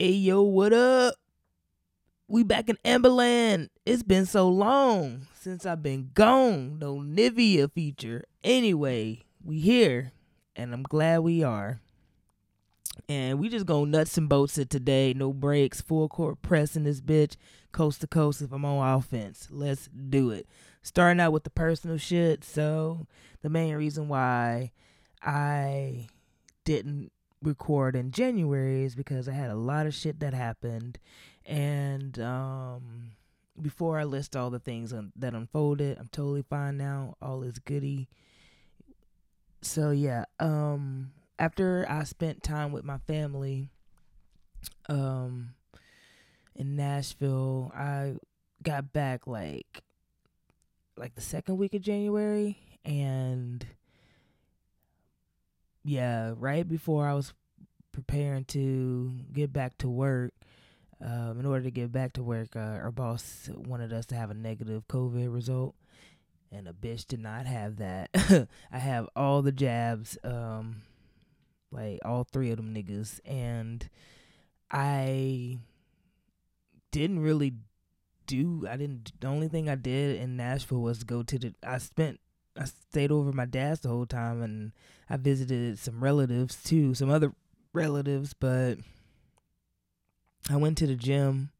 Hey yo, what up? We back in Amberland. It's been so long since I've been gone. No Nivea feature. Anyway, we here, and I'm glad we are. And we just go nuts and bolts it today. No breaks. Full court press in this bitch. Coast to coast if I'm on offense. Let's do it. Starting out with the personal shit. So, the main reason why I didn't record in January is because I had a lot of shit that happened. And um, before I list all the things that unfolded, I'm totally fine now. All is goody. So, yeah. Um, after I spent time with my family um in Nashville, I got back like like the second week of January and yeah, right before I was preparing to get back to work, um, in order to get back to work, uh, our boss wanted us to have a negative COVID result, and a bitch did not have that. I have all the jabs, um, like all three of them niggas, and I didn't really do. I didn't. The only thing I did in Nashville was go to the. I spent. I stayed over my dad's the whole time, and I visited some relatives too, some other relatives, but I went to the gym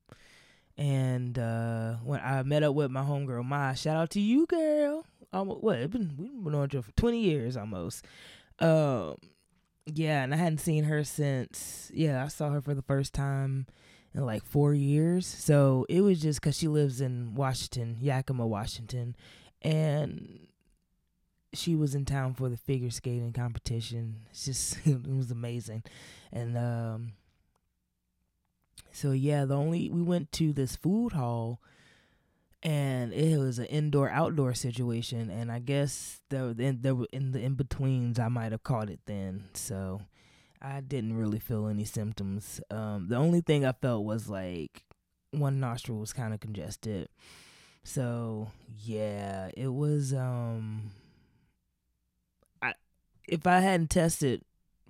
and uh when I met up with my homegirl Ma, shout out to you girl. Um what it been we've been on for twenty years almost. Um yeah, and I hadn't seen her since yeah, I saw her for the first time in like four years. So it was just cause she lives in Washington, Yakima, Washington, and she was in town for the figure skating competition. It's just it was amazing. And um so yeah, the only we went to this food hall and it was an indoor outdoor situation and I guess there in were in the in betweens I might have caught it then. So I didn't really feel any symptoms. Um the only thing I felt was like one nostril was kind of congested. So, yeah, it was um if I hadn't tested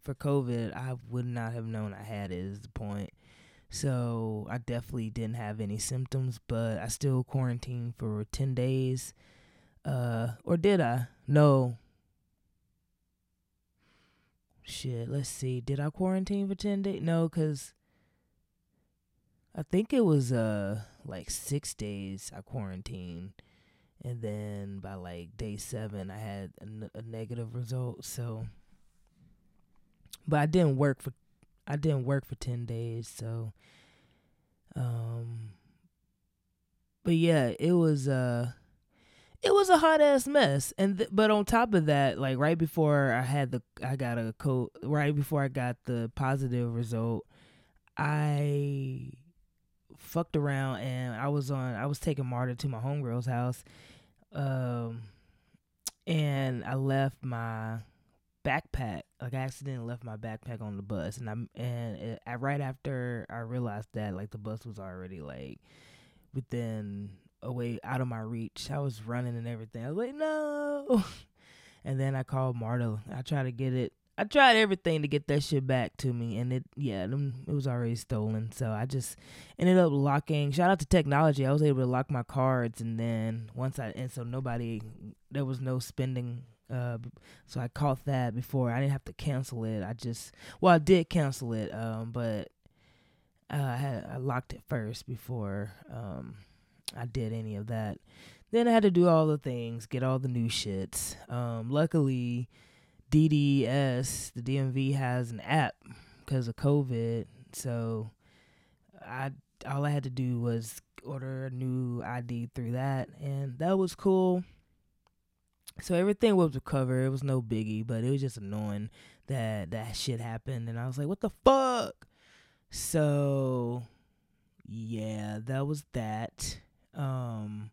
for COVID, I would not have known I had it. Is the point. So I definitely didn't have any symptoms, but I still quarantined for ten days. Uh, or did I? No. Shit. Let's see. Did I quarantine for ten days? No, cause I think it was uh like six days I quarantined and then by like day seven i had a, a, negative result so but i didn't work for i didn't work for 10 days so um but yeah it was uh it was a hot ass mess and th- but on top of that like right before i had the i got a coat right before i got the positive result i fucked around and I was on I was taking Marta to my homegirl's house. Um and I left my backpack. Like I accidentally left my backpack on the bus and I'm and it, I, right after I realized that like the bus was already like within away out of my reach. I was running and everything. I was like, "No." And then I called Marta. I tried to get it I tried everything to get that shit back to me, and it yeah, it was already stolen. So I just ended up locking. Shout out to technology. I was able to lock my cards, and then once I and so nobody, there was no spending. Uh, so I caught that before I didn't have to cancel it. I just well, I did cancel it, um, but uh, I had I locked it first before um I did any of that. Then I had to do all the things, get all the new shits. Um, luckily DDS, the DMV has an app because of COVID. So I all I had to do was order a new ID through that, and that was cool. So everything was recovered. It was no biggie, but it was just annoying that that shit happened, and I was like, "What the fuck?" So yeah, that was that. Um,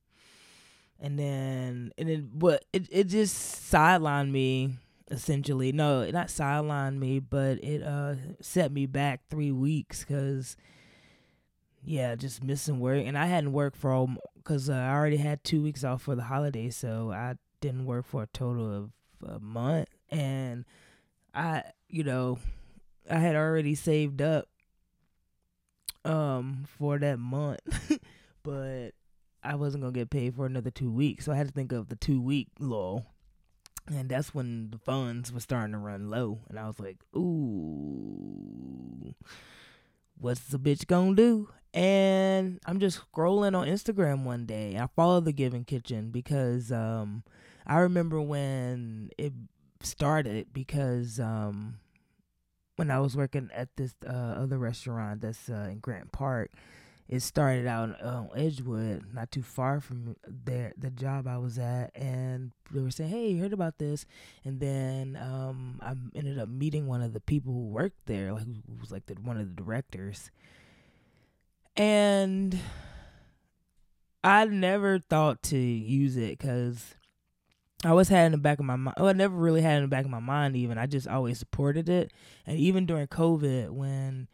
and then and then, but it it just sidelined me essentially. No, not sidelined me, but it uh set me back three weeks because yeah, just missing work, and I hadn't worked for all because uh, I already had two weeks off for the holiday, so I didn't work for a total of a month, and I, you know, I had already saved up um for that month, but I wasn't gonna get paid for another two weeks, so I had to think of the two week lull. And that's when the funds were starting to run low, and I was like, "Ooh, what's the bitch gonna do?" And I'm just scrolling on Instagram one day. I follow the Giving Kitchen because um, I remember when it started because um, when I was working at this uh, other restaurant that's uh, in Grant Park, it started out on Edgewood, not too far from there, the job I was at, and they were saying, "Hey, you heard about this?" And then um, I ended up meeting one of the people who worked there, like who was like the, one of the directors, and I never thought to use it because I always had in the back of my mind. Oh, I never really had in the back of my mind. Even I just always supported it, and even during COVID, when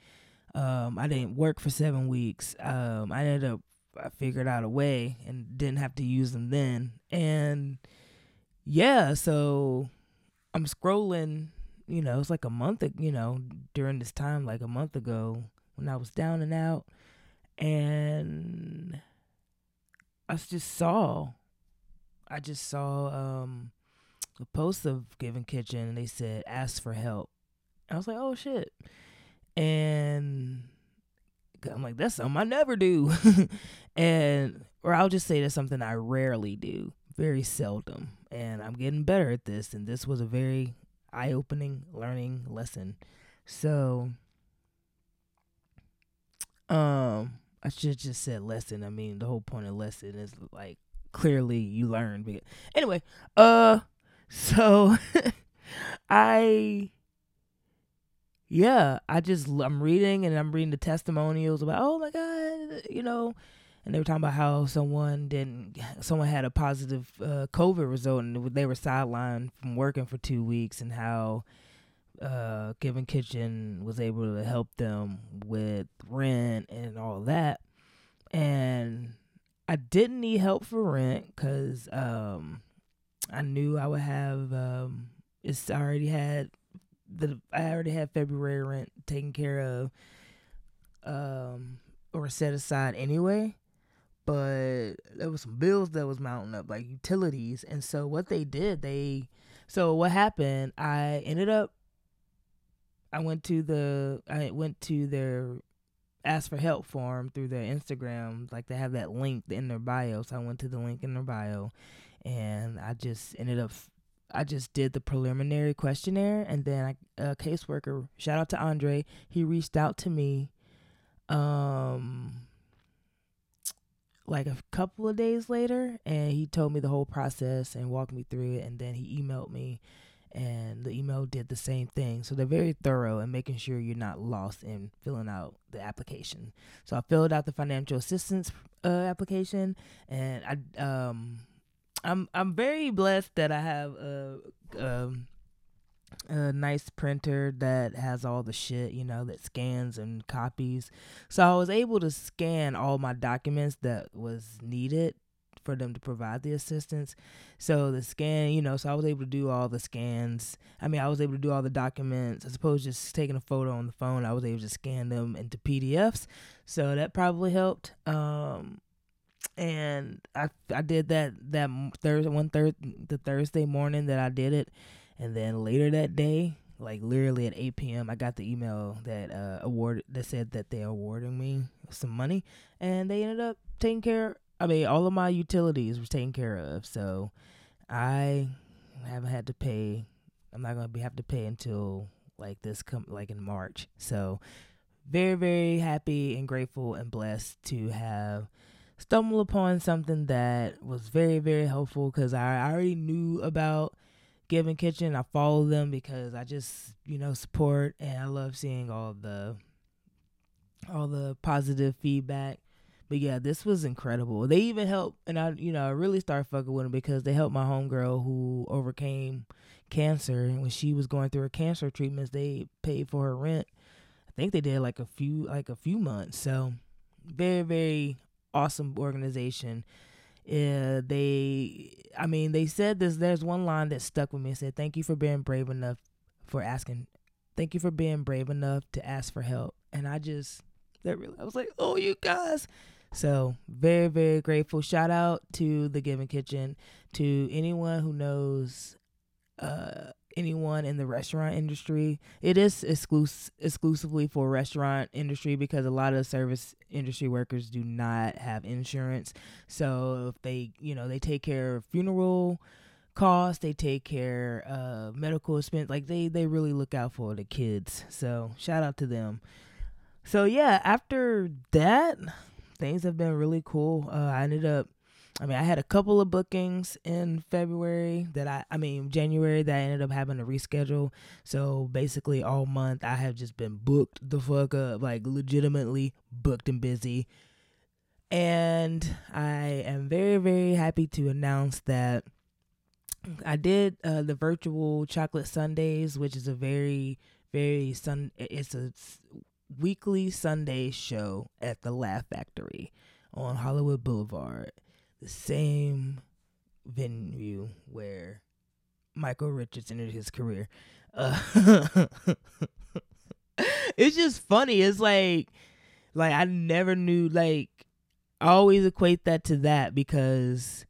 um, I didn't work for seven weeks, um, I ended up I figured out a way and didn't have to use them then. And yeah, so I'm scrolling. You know, it's like a month. You know, during this time, like a month ago, when I was down and out, and I just saw I just saw um, a post of Giving Kitchen and they said ask for help. I was like, oh shit. And I'm like, that's something I never do. and or I'll just say that's something I rarely do, very seldom. And I'm getting better at this. And this was a very eye opening learning lesson. So um I should just said lesson. I mean the whole point of lesson is like clearly you learn. Anyway, uh, so I, yeah, I just I'm reading and I'm reading the testimonials about oh my god, you know, and they were talking about how someone didn't, someone had a positive uh, COVID result and they were sidelined from working for two weeks and how. Uh, Giving Kitchen was able to help them with rent and all that, and I didn't need help for rent because um, I knew I would have. Um, it's already had the I already had February rent taken care of, um, or set aside anyway. But there was some bills that was mounting up, like utilities, and so what they did, they so what happened? I ended up. I went to the I went to their ask for help form through their Instagram. Like they have that link in their bio. So I went to the link in their bio and I just ended up I just did the preliminary questionnaire and then I, a caseworker, shout out to Andre, he reached out to me um like a couple of days later and he told me the whole process and walked me through it and then he emailed me and the email did the same thing. So they're very thorough in making sure you're not lost in filling out the application. So I filled out the financial assistance uh, application, and I um I'm I'm very blessed that I have a, um, a nice printer that has all the shit, you know, that scans and copies. So I was able to scan all my documents that was needed for them to provide the assistance. So the scan, you know, so I was able to do all the scans. I mean, I was able to do all the documents. I suppose just taking a photo on the phone, I was able to scan them into PDFs. So that probably helped. Um, and I I did that that Thursday one third the Thursday morning that I did it, and then later that day, like literally at 8 p.m. I got the email that uh award that said that they awarding me some money and they ended up taking care I mean, all of my utilities were taken care of, so I haven't had to pay. I'm not gonna be have to pay until like this come like in March. So very very happy and grateful and blessed to have stumbled upon something that was very very helpful because I already knew about Giving Kitchen. I follow them because I just you know support and I love seeing all the all the positive feedback but yeah, this was incredible. They even helped, and I, you know, I really started fucking with them because they helped my homegirl who overcame cancer. And when she was going through her cancer treatments, they paid for her rent. I think they did like a few, like a few months. So very, very awesome organization. They, I mean, they said this. There's one line that stuck with me. It said, "Thank you for being brave enough for asking. Thank you for being brave enough to ask for help." And I just That really, I was like, oh, you guys. So very, very grateful. Shout out to the Giving Kitchen, to anyone who knows uh anyone in the restaurant industry. It is exclus- exclusively for restaurant industry because a lot of service industry workers do not have insurance. So if they, you know, they take care of funeral costs, they take care of medical expense, like they they really look out for the kids. So shout out to them. So yeah, after that, things have been really cool. Uh, I ended up I mean, I had a couple of bookings in February that I, I mean, January that I ended up having to reschedule. So basically, all month I have just been booked the fuck up, like legitimately booked and busy. And I am very, very happy to announce that I did uh, the virtual chocolate Sundays, which is a very, very sun. It's a weekly Sunday show at the Laugh Factory on Hollywood Boulevard the same venue where Michael Richards ended his career. Uh, it's just funny. It's like, like I never knew. Like, I always equate that to that because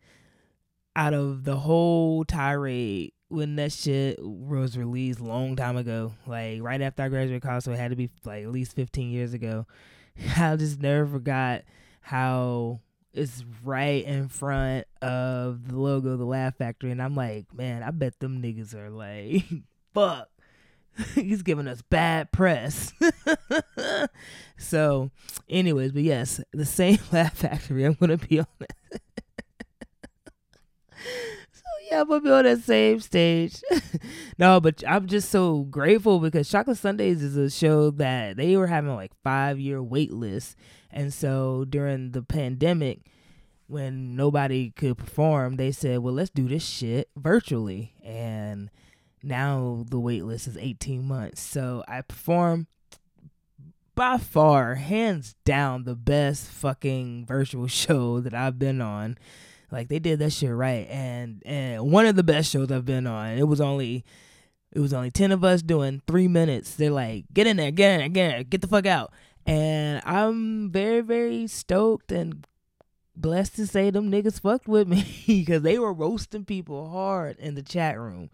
out of the whole tirade when that shit was released long time ago, like right after I graduated college, so it had to be like at least fifteen years ago. I just never forgot how it's right in front of the logo of the Laugh Factory, and I'm like, man, I bet them niggas are like, fuck. He's giving us bad press. so, anyways, but yes, the same Laugh Factory. I'm gonna be on it. Yeah, I'm gonna be on that same stage. no, but I'm just so grateful because Chocolate Sundays is a show that they were having like five year wait list and so during the pandemic, when nobody could perform, they said, well, let's do this shit virtually. And now the wait list is 18 months. So I perform by far, hands down, the best fucking virtual show that I've been on. Like they did that shit right, and and one of the best shows I've been on. It was only it was only ten of us doing three minutes. They're like, get in there, get in there, get in there, get the fuck out. And I'm very, very stoked and blessed to say them niggas fucked with me because they were roasting people hard in the chat room.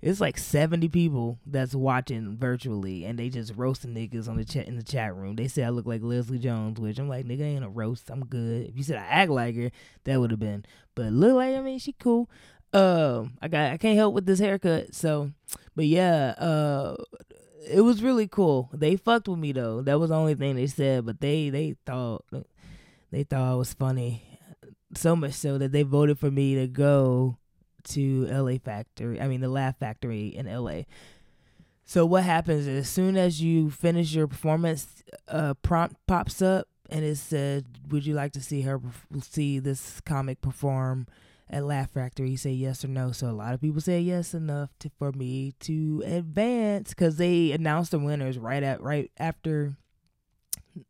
It's like 70 people that's watching virtually and they just roasting niggas on the chat in the chat room. They say I look like Leslie Jones, which I'm like, nigga ain't a roast. I'm good. If you said I act like her, that would have been. But look like I mean she cool. Um I got I can't help with this haircut. So but yeah, uh it was really cool. They fucked with me though. That was the only thing they said, but they they thought they thought I was funny. So much so that they voted for me to go to LA Factory. I mean the Laugh Factory in LA. So what happens is as soon as you finish your performance, uh, prompt pops up and it said, "Would you like to see her see this comic perform?" at Laugh Factory You say yes or no. So a lot of people say yes enough to, for me to advance because they announce the winners right at right after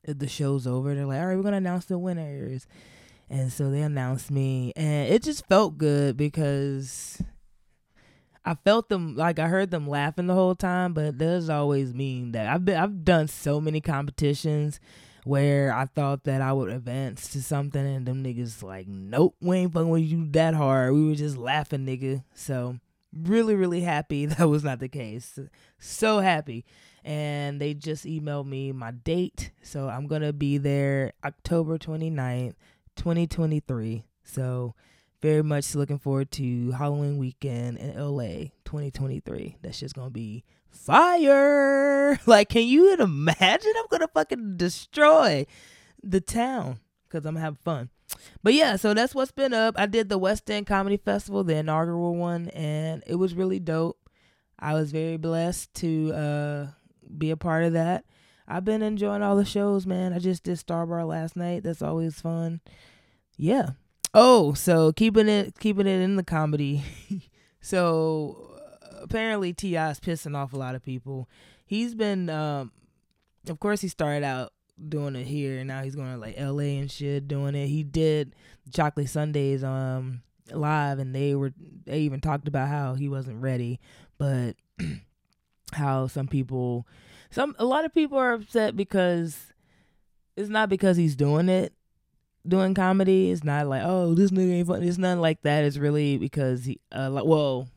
the show's over. They're like, all right, we're gonna announce the winners, and so they announced me, and it just felt good because. I felt them like I heard them laughing the whole time, but does always mean that I've been I've done so many competitions where I thought that I would advance to something, and them niggas like, nope, we ain't fucking with you that hard. We were just laughing, nigga. So really, really happy that was not the case. So happy. And they just emailed me my date. So I'm going to be there October 29th, 2023. So very much looking forward to Halloween weekend in LA 2023. That's just to be fire. Like, can you imagine? I'm gonna fucking destroy the town because I'm having fun. But yeah, so that's what's been up. I did the West End Comedy Festival, the inaugural one, and it was really dope. I was very blessed to uh, be a part of that. I've been enjoying all the shows, man. I just did Star Bar last night. That's always fun. Yeah. Oh, so keeping it keeping it in the comedy. so apparently T.I. is pissing off a lot of people. He's been, um, of course, he started out doing it here, and now he's going to like L.A. and shit doing it. He did Chocolate Sundays um live, and they were they even talked about how he wasn't ready, but how some people, some a lot of people are upset because it's not because he's doing it, doing comedy. It's not like oh this nigga ain't funny. It's nothing like that. It's really because he uh like well,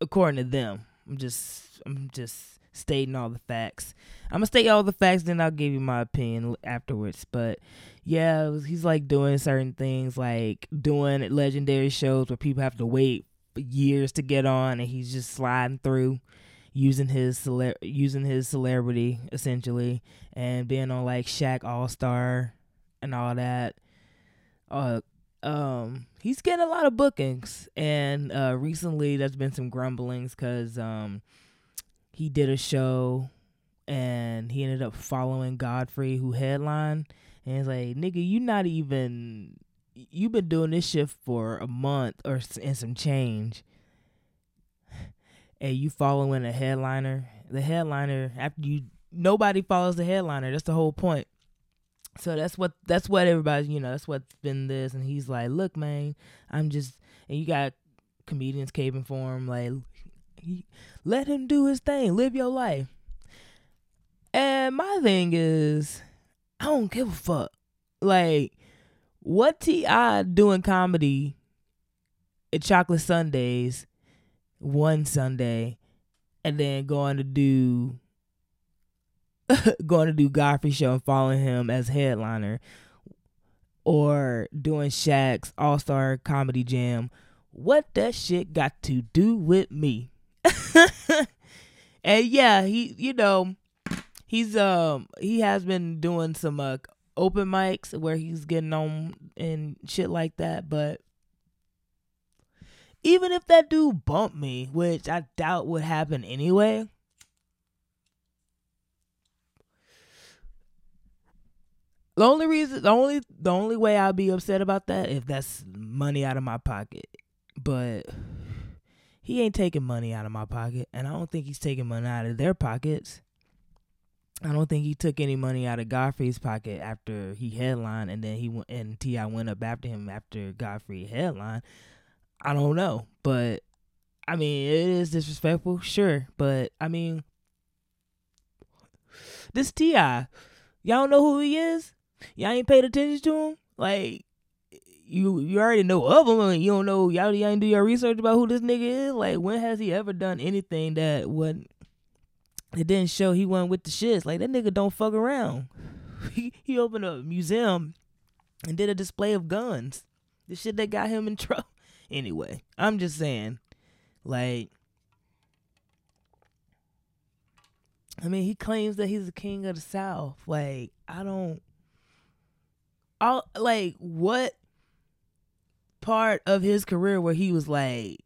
according to them, I'm just I'm just stating all the facts. I'm gonna state all the facts, then I'll give you my opinion afterwards. But yeah, he's like doing certain things, like doing legendary shows where people have to wait years to get on, and he's just sliding through using his cele- using his celebrity essentially and being on like Shaq All Star and all that. Uh, um, he's getting a lot of bookings, and uh, recently there's been some grumblings because um, he did a show and he ended up following Godfrey, who headlined, and he's like, "Nigga, you not even." You've been doing this shit for a month or and some change, and you following a headliner, the headliner after you nobody follows the headliner. That's the whole point. So that's what that's what everybody you know that's what's been this, and he's like, look, man, I'm just and you got comedians caving for him, like let him do his thing, live your life. And my thing is, I don't give a fuck. Like, what T.I. doing comedy at Chocolate Sundays one Sunday and then going to do going to do Godfrey show and following him as headliner or doing Shaq's All Star Comedy Jam. What that shit got to do with me? and yeah, he you know he's um he has been doing some uh, open mics where he's getting on and shit like that, but even if that dude bumped me, which I doubt would happen anyway. The only reason, the only, the only way I'd be upset about that if that's money out of my pocket, but he ain't taking money out of my pocket, and I don't think he's taking money out of their pockets. I don't think he took any money out of Godfrey's pocket after he headlined, and then he went and T.I. went up after him after Godfrey headlined. I don't know, but I mean, it is disrespectful, sure, but I mean, this T.I., y'all know who he is. Y'all ain't paid attention to him. Like, you you already know of him. and you don't know y'all, y'all ain't do your research about who this nigga is. Like, when has he ever done anything that would it didn't show he went with the shits? Like that nigga don't fuck around. he he opened a museum and did a display of guns. The shit that got him in trouble. Anyway, I'm just saying, like, I mean, he claims that he's the king of the South. Like, I don't, I'll like what part of his career where he was like,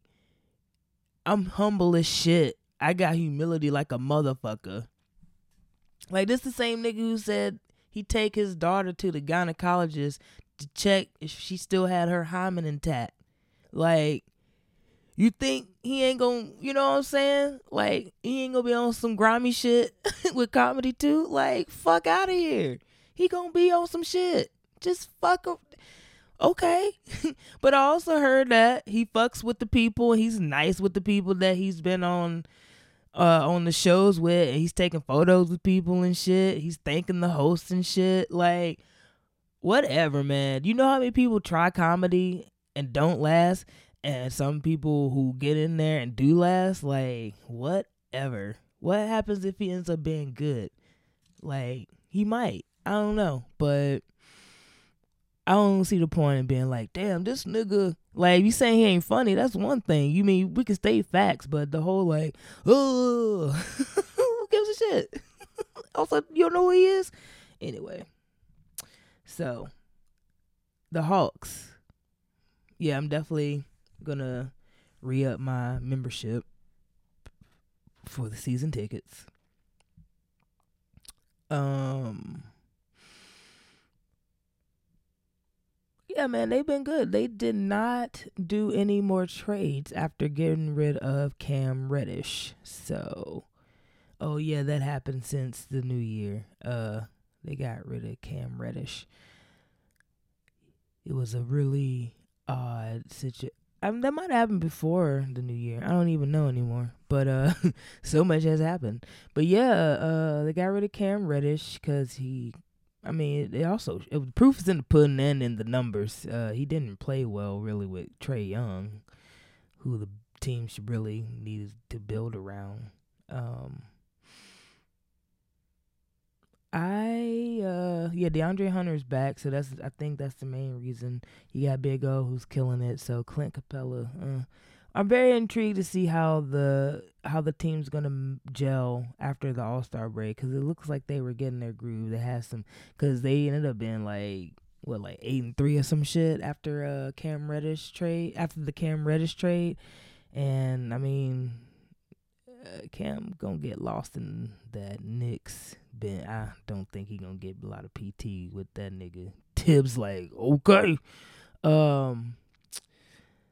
I'm humble as shit. I got humility like a motherfucker. Like this the same nigga who said he take his daughter to the gynecologist to check if she still had her hymen intact. Like, you think he ain't gonna, you know what I'm saying? Like, he ain't gonna be on some grimy shit with comedy too? Like, fuck out of here. He gonna be on some shit. Just fuck up. Okay. but I also heard that he fucks with the people he's nice with the people that he's been on uh on the shows with he's taking photos with people and shit. He's thanking the hosts and shit. Like whatever, man. You know how many people try comedy and don't last, and some people who get in there and do last, like whatever. What happens if he ends up being good? Like he might. I don't know, but I don't see the point in being like, damn, this nigga. Like, you saying he ain't funny, that's one thing. You mean we can state facts, but the whole like, oh, who gives a shit? also, you don't know who he is. Anyway, so the Hawks yeah, I'm definitely gonna re up my membership for the season tickets. Um Yeah, man, they've been good. They did not do any more trades after getting rid of Cam Reddish. So, oh yeah, that happened since the new year. Uh they got rid of Cam Reddish. It was a really odd situ I mean, that might have happened before the new year. I don't even know anymore. But uh, so much has happened. But yeah, uh, they got rid of Cam Reddish because he. I mean, they also it, proof is in the pudding and in the numbers. Uh, he didn't play well really with Trae Young, who the team should really need to build around. Um, I uh yeah, DeAndre Hunter's back, so that's I think that's the main reason. You got Big O who's killing it. So Clint Capela. uh, I'm very intrigued to see how the how the team's gonna gel after the All Star break because it looks like they were getting their groove. They had some because they ended up being like what like eight and three or some shit after uh Cam Reddish trade after the Cam Reddish trade, and I mean uh, Cam gonna get lost in that Knicks. Ben, I don't think he gonna get a lot of PT with that nigga. Thibs like okay. Um,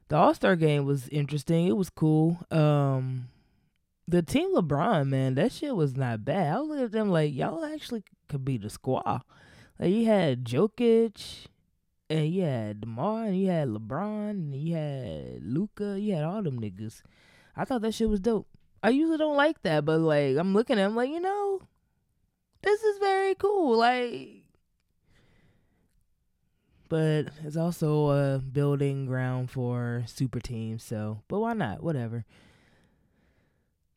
the All Star game was interesting. It was cool. Um, the team LeBron man, that shit was not bad. I was looking at them like y'all actually could be the squad. Like you had Jokic, and you had Demar, and you had LeBron, and you had Luka, you had all them niggas. I thought that shit was dope. I usually don't like that, but like I'm looking at him like, you know, this is very cool. Like but it's also a building ground for super teams, so but why not? Whatever.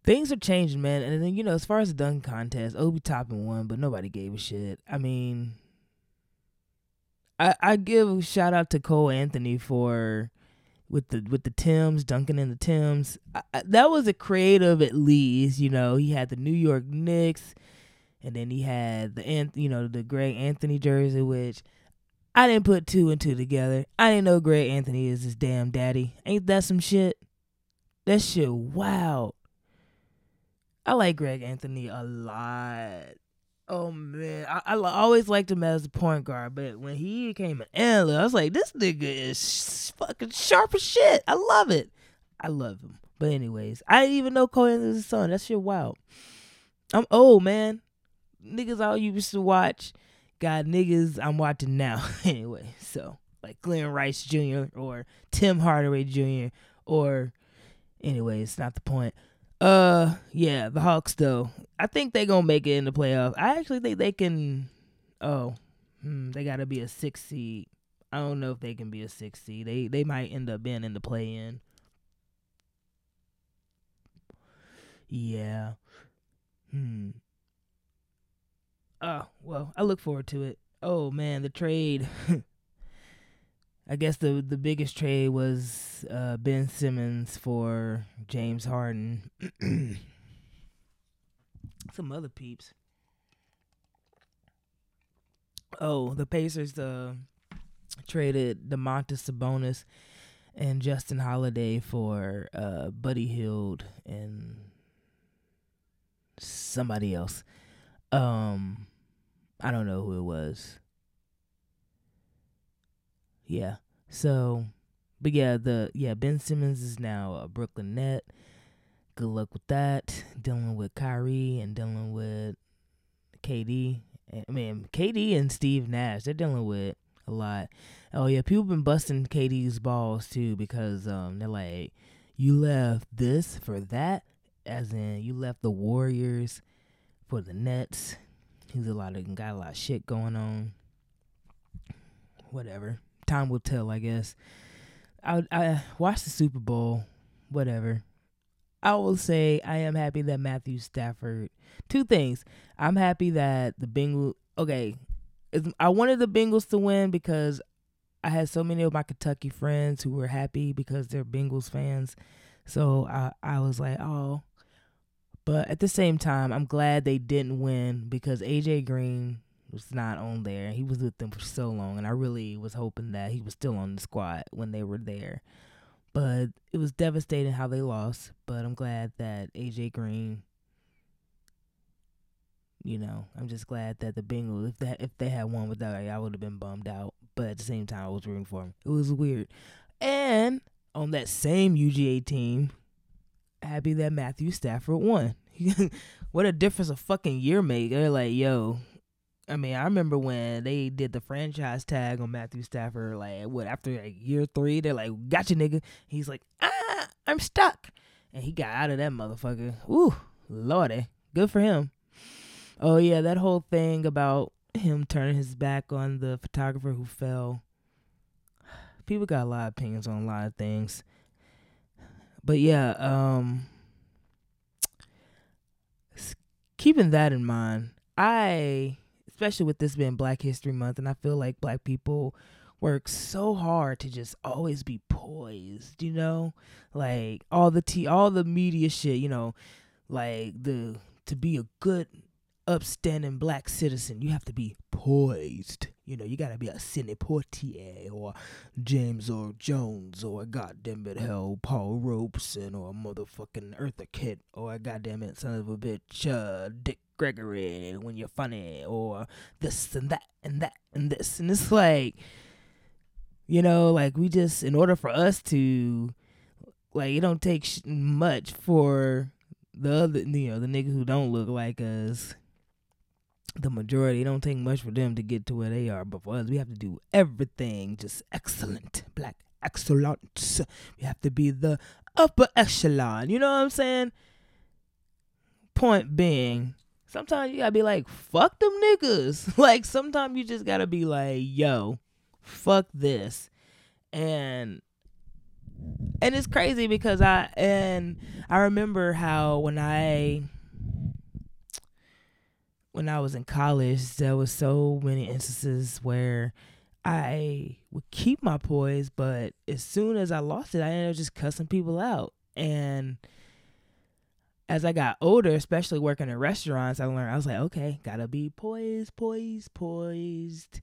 Things are changing, man. And then, you know, as far as the dunk contest, Obi Toppin won, but nobody gave a shit. I mean I I give a shout out to Cole Anthony for with the with the Tims dunking in the Tims. I, that was a creative at least. You know, he had the New York Knicks, and then he had the you know the Greg Anthony jersey, which I didn't put two and two together. I didn't know Greg Anthony is his damn daddy. Ain't that some shit? That shit wow. I like Greg Anthony a lot. Oh man, I, I always liked him as a point guard, but when he came an analyst, I was like, this nigga is fucking sharp as shit. I love it. I love him. But anyways, I didn't even know Cole is his son. That shit wild. I'm old, man. Niggas I used to watch got niggas I'm watching now. anyway, so like Glen Rice Jr. or Tim Hardaway Jr. or anyway, it's not the point. Uh, yeah, the Hawks though. I think they gonna make it in the playoff. I actually think they can. Oh, hmm, they gotta be a six seed. I don't know if they can be a six seed. They they might end up being in the play in. Yeah. Hmm. Oh well, I look forward to it. Oh man, the trade. I guess the the biggest trade was uh, Ben Simmons for James Harden. Some other peeps. Oh, the Pacers uh, traded Domantas Sabonis and Justin Holiday for uh, Buddy Hield and somebody else. Um, I don't know who it was. Yeah. So, but yeah, the yeah Ben Simmons is now a Brooklyn Net. Good luck with that. Dealing with Kyrie and dealing with KD. I mean, KD and Steve Nash. They're dealing with a lot. Oh yeah, people been busting KD's balls too because um they're like, you left this for that, as in you left the Warriors for the Nets. He's a lot of got a lot of shit going on. Whatever time will tell, I guess. I I watched the Super Bowl, whatever. I will say I am happy that Matthew Stafford. Two things. I'm happy that the Bengals. Okay, I wanted the Bengals to win because I had so many of my Kentucky friends who were happy because they're Bengals fans. So I I was like, oh. But at the same time, I'm glad they didn't win because AJ Green was not on there. He was with them for so long, and I really was hoping that he was still on the squad when they were there. But it was devastating how they lost. But I'm glad that AJ Green. You know, I'm just glad that the Bengals, if that if they had won without, I would have been bummed out. But at the same time, I was rooting for him. It was weird. And on that same UGA team, happy that Matthew Stafford won. what a difference a fucking year made. They're like, yo, I mean, I remember when they did the franchise tag on Matthew Stafford, like what after like year three, they're like, "Gotcha, nigga." He's like, "Ah, I'm stuck," and he got out of that motherfucker. Ooh, lordy, good for him. Oh yeah, that whole thing about him turning his back on the photographer who fell. People got a lot of opinions on a lot of things, but yeah, um, keeping that in mind, I especially with this being Black History Month, and I feel like Black people work so hard to just always be poised, you know, like all the t all the media shit, you know, like the to be a good upstanding black citizen, you have to be poised. You know, you gotta be a Sidney or James Earl Jones or goddamn it hell Paul Robeson or a motherfucking Eartha Kitt or a goddamn it son of a bitch uh, Dick Gregory when you're funny or this and that and that and this and it's like you know like we just in order for us to like it don't take sh- much for the other you know the niggas who don't look like us the majority it don't take much for them to get to where they are but for us we have to do everything just excellent black excellence we have to be the upper echelon you know what i'm saying point being sometimes you gotta be like, fuck them niggas. like sometimes you just gotta be like, yo, fuck this. And and it's crazy because I and I remember how when I when I was in college, there was so many instances where I would keep my poise, but as soon as I lost it, I ended up just cussing people out. And as I got older, especially working in restaurants, I learned I was like, okay, gotta be poised, poised, poised.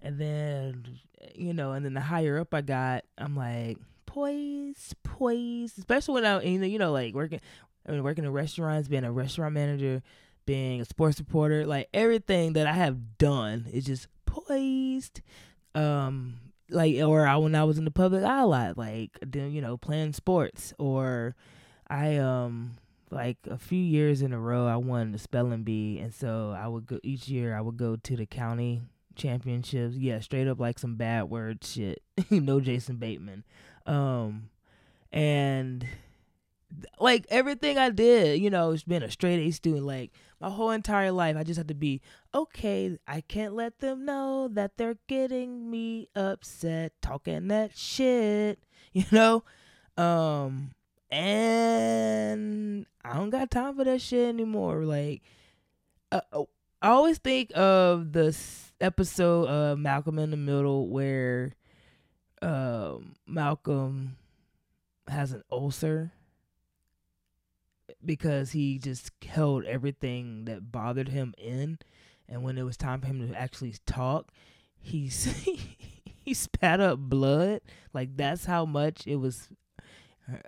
And then, you know, and then the higher up I got, I'm like, poised, poised. Especially when I, you know, you know, like working, I mean, working in restaurants, being a restaurant manager, being a sports reporter, like everything that I have done is just poised. Um, like, or I, when I was in the public eye a lot, like, doing you know, playing sports, or I, um, like a few years in a row I won the spelling bee and so I would go each year I would go to the county championships. Yeah, straight up like some bad word shit. no Jason Bateman. Um and like everything I did, you know, it's been a straight A student. Like my whole entire life, I just had to be okay. I can't let them know that they're getting me upset, talking that shit, you know. Um, and I don't got time for that shit anymore. Like, uh, oh, I always think of the episode of Malcolm in the Middle where um, Malcolm has an ulcer because he just held everything that bothered him in, and when it was time for him to actually talk, he's he spat up blood. Like that's how much it was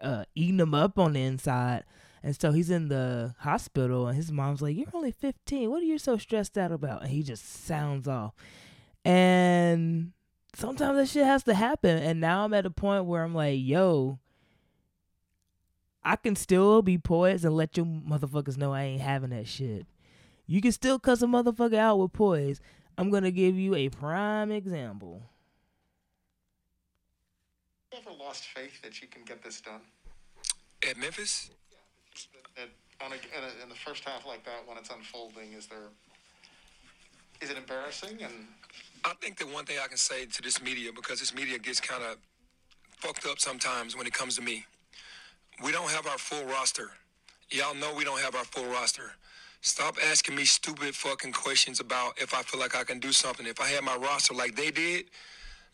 uh, eating him up on the inside. And so he's in the hospital, and his mom's like, "You're only 15. What are you so stressed out about?" And he just sounds off. And sometimes that shit has to happen. And now I'm at a point where I'm like, "Yo, I can still be poised and let you motherfuckers know I ain't having that shit. You can still cuss a motherfucker out with poise. I'm gonna give you a prime example." you ever lost faith that you can get this done? At Memphis? At, on a, in, a, in the first half like that, when it's unfolding, is there is it embarrassing? And I think the one thing I can say to this media, because this media gets kind of fucked up sometimes when it comes to me, we don't have our full roster. Y'all know we don't have our full roster. Stop asking me stupid fucking questions about if I feel like I can do something. If I had my roster like they did,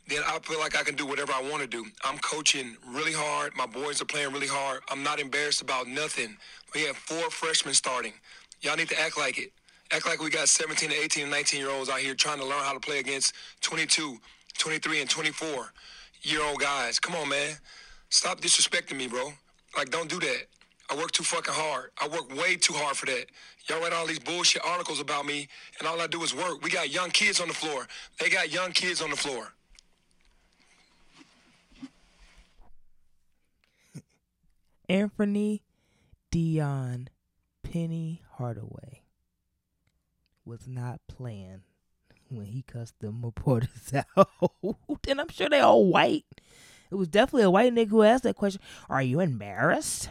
then I feel like I can do whatever I want to do. I'm coaching really hard. My boys are playing really hard. I'm not embarrassed about nothing. We have four freshmen starting. Y'all need to act like it. Act like we got 17 to 18 and 19 year olds out here trying to learn how to play against 22, 23, and 24 year old guys. Come on, man. Stop disrespecting me, bro. Like, don't do that. I work too fucking hard. I work way too hard for that. Y'all write all these bullshit articles about me, and all I do is work. We got young kids on the floor. They got young kids on the floor. Anthony Deon Penny Hardaway was not playing when he cussed them reporters out. and I'm sure they all white. It was definitely a white nigga who asked that question. Are you embarrassed?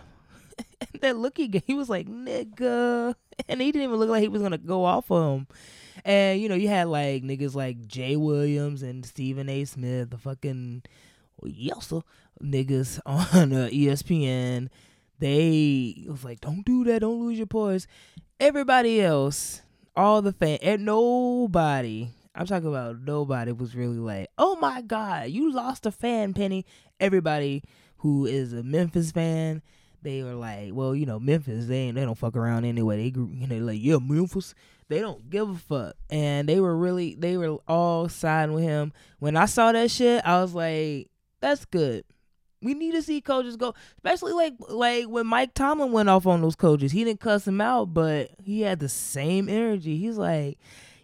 and that look he gave, he was like, nigga. And he didn't even look like he was gonna go off of him. And you know, you had like niggas like Jay Williams and Stephen A. Smith, the fucking Yelsa niggas on uh, ESPN. They was like, "Don't do that. Don't lose your poise." Everybody else, all the fan, and nobody. I'm talking about nobody was really like, "Oh my god, you lost a fan, Penny." Everybody who is a Memphis fan, they were like, "Well, you know, Memphis, they ain't, they don't fuck around anyway. They grew, you know, like, yeah, Memphis." They don't give a fuck. And they were really they were all siding with him. When I saw that shit, I was like, that's good. We need to see coaches go, especially like like when Mike Tomlin went off on those coaches. He didn't cuss him out, but he had the same energy. He's like,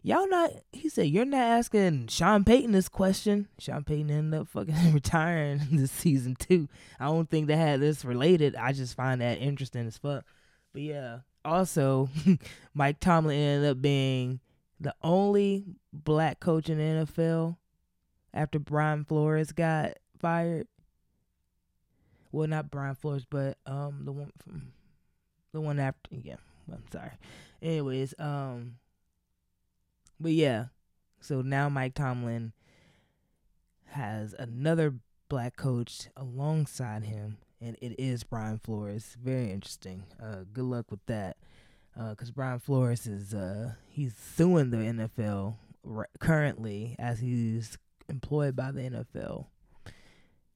y'all not. He said, you're not asking Sean Payton this question. Sean Payton ended up fucking retiring this season too. I don't think they had this related. I just find that interesting as fuck. But yeah, also Mike Tomlin ended up being the only black coach in the NFL after Brian Flores got fired. Well, not Brian Flores, but um the one from the one after. Yeah, I'm sorry. Anyways, um, but yeah, so now Mike Tomlin has another black coach alongside him, and it is Brian Flores. Very interesting. Uh, good luck with that, because uh, Brian Flores is uh he's suing the NFL r- currently as he's employed by the NFL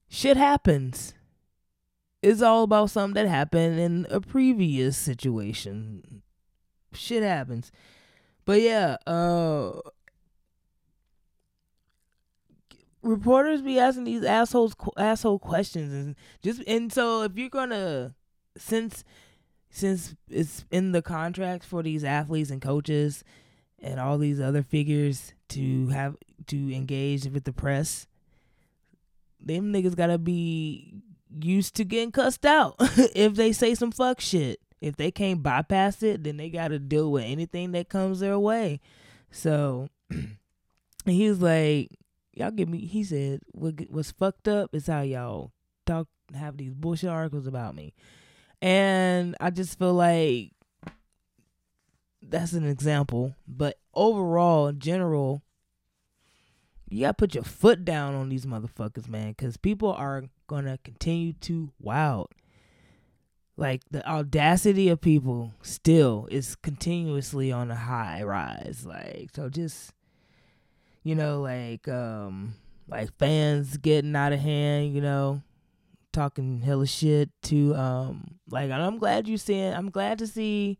shit happens. It's all about something that happened in a previous situation. Shit happens. But yeah, uh reporters be asking these assholes asshole questions and just and so if you're to since since it's in the contracts for these athletes and coaches and all these other figures to have to engage with the press them niggas gotta be used to getting cussed out if they say some fuck shit. If they can't bypass it, then they gotta deal with anything that comes their way. So he was like, y'all give me. He said, what, "What's fucked up is how y'all talk, have these bullshit articles about me," and I just feel like that's an example. But overall, in general, you gotta put your foot down on these motherfuckers, man, because people are gonna continue to wow. Like the audacity of people still is continuously on a high rise. Like so, just you know, like um, like fans getting out of hand. You know, talking hella shit to um, like I'm glad you seeing. I'm glad to see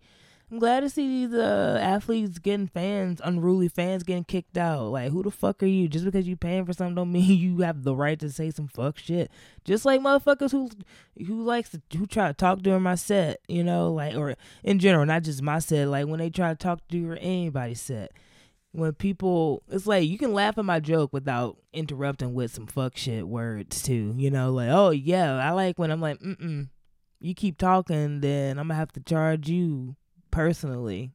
I'm glad to see these uh, athletes getting fans, unruly fans getting kicked out. Like, who the fuck are you? Just because you paying for something don't mean you have the right to say some fuck shit. Just like motherfuckers who who likes to who try to talk during my set, you know, like or in general, not just my set. Like when they try to talk during anybody's set. When people, it's like you can laugh at my joke without interrupting with some fuck shit words too. You know, like oh yeah, I like when I'm like mm mm. You keep talking, then I'm gonna have to charge you personally.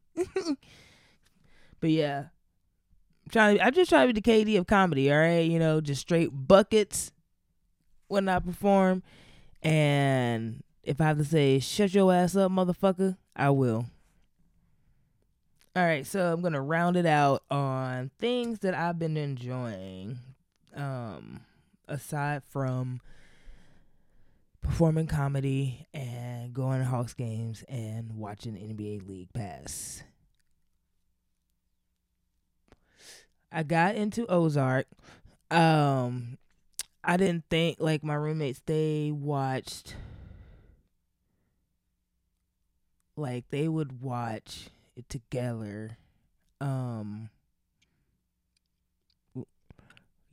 but yeah. I'm trying to, I'm just trying to be the KD of comedy, all right? You know, just straight buckets when I perform. And if I have to say, shut your ass up, motherfucker, I will. All right, so I'm to round it out on things that I've been enjoying. Um, aside from performing comedy and going to Hawks games and watching NBA League Pass. I got into Ozark. Um I didn't think like my roommates they watched like they would watch it together. Um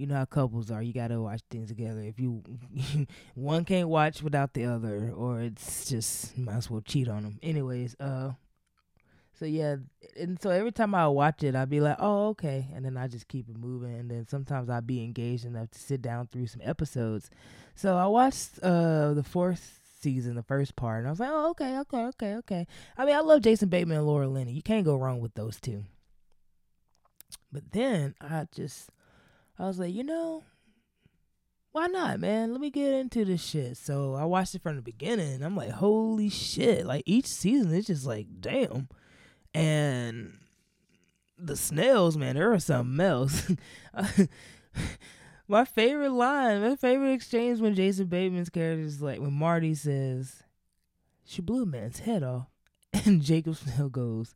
you know how couples are. You gotta watch things together. If you one can't watch without the other, or it's just might as well cheat on them. Anyways, uh, so yeah, and so every time I watch it, I'd be like, oh okay, and then I just keep it moving. And then sometimes I'd be engaged enough to sit down through some episodes. So I watched uh the fourth season, the first part, and I was like, oh okay, okay, okay, okay. I mean, I love Jason Bateman and Laura Linney. You can't go wrong with those two. But then I just, I was like, you know, why not, man? Let me get into this shit. So I watched it from the beginning. I'm like, holy shit! Like each season, it's just like, damn. And the Snells, man, there are something else. my favorite line, my favorite exchange when Jason Bateman's character is like when Marty says, "She blew a man's head off," and Jacob Snell goes,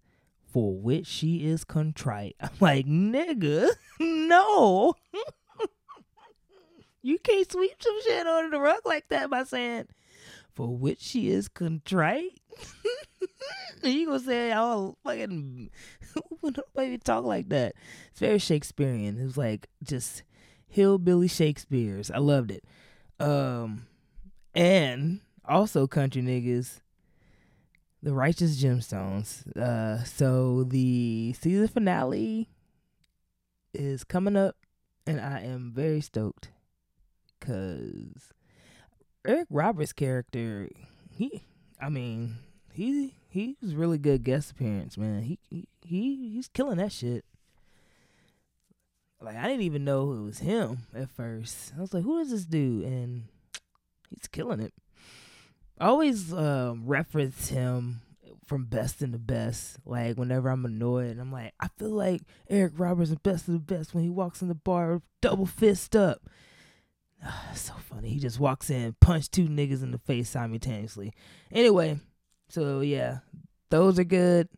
"For which she is contrite." I'm like, nigga, no. you can't sweep some shit under the rug like that by saying, "For which she is contrite." you gonna say all fucking nobody talk like that. It's very Shakespearean. It was like just hillbilly Shakespeare's. I loved it. Um and also country niggas the righteous gemstones uh so the season finale is coming up and i am very stoked because eric roberts character he i mean he he was really good guest appearance, man. He, he he's killing that shit. Like I didn't even know it was him at first. I was like, who is this dude? And he's killing it. I always uh, reference him from Best in the Best. Like whenever I'm annoyed, and I'm like, I feel like Eric Roberts in Best of the Best when he walks in the bar, double fist up. so funny. He just walks in, punch two niggas in the face simultaneously. Anyway, so yeah, those are good.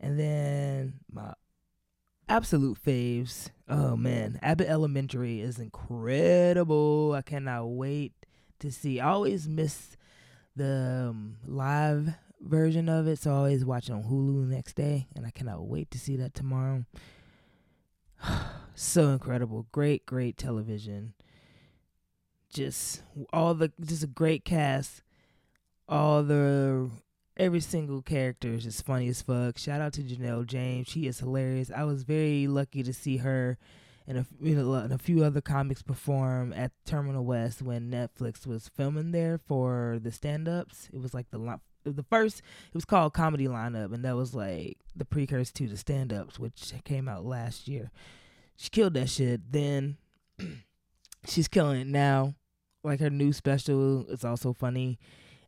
And then my absolute faves. Oh man, Abbott Elementary is incredible. I cannot wait to see. I always miss the um, live version of it, so I always watch it on Hulu the next day, and I cannot wait to see that tomorrow. so incredible, great, great television. Just all the just a great cast, all the every single character is just funny as fuck. Shout out to Janelle James. She is hilarious. I was very lucky to see her and a, and a few other comics perform at Terminal West when Netflix was filming there for the stand ups. It was like the the first it was called comedy lineup and that was like the precursor to the stand ups which came out last year. She killed that shit. Then she's killing it now. Like her new special is also funny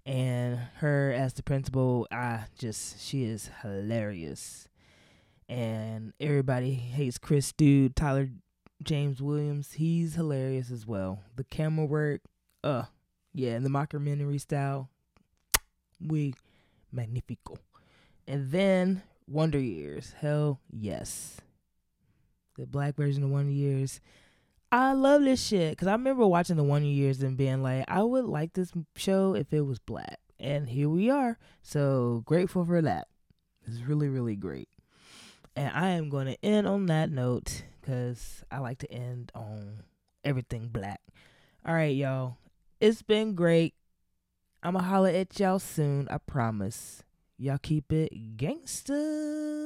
and her as the principal, I just she is hilarious. And everybody hates Chris Dude, Tyler James Williams. He's hilarious as well. The camera work, uh, yeah, the mockumentary style, we magnifico. And then Wonder Years, hell yes. The black version of Wonder Years I love this shit because I remember watching the Wonder Years and being like, I would like this show if it was black, and here we are. So grateful for that. It's really really great, and I am going to end on that note because I like to end on everything black. All right, y'all. It's been great. I'ma holla at y'all soon. I promise. Y'all keep it gangsta.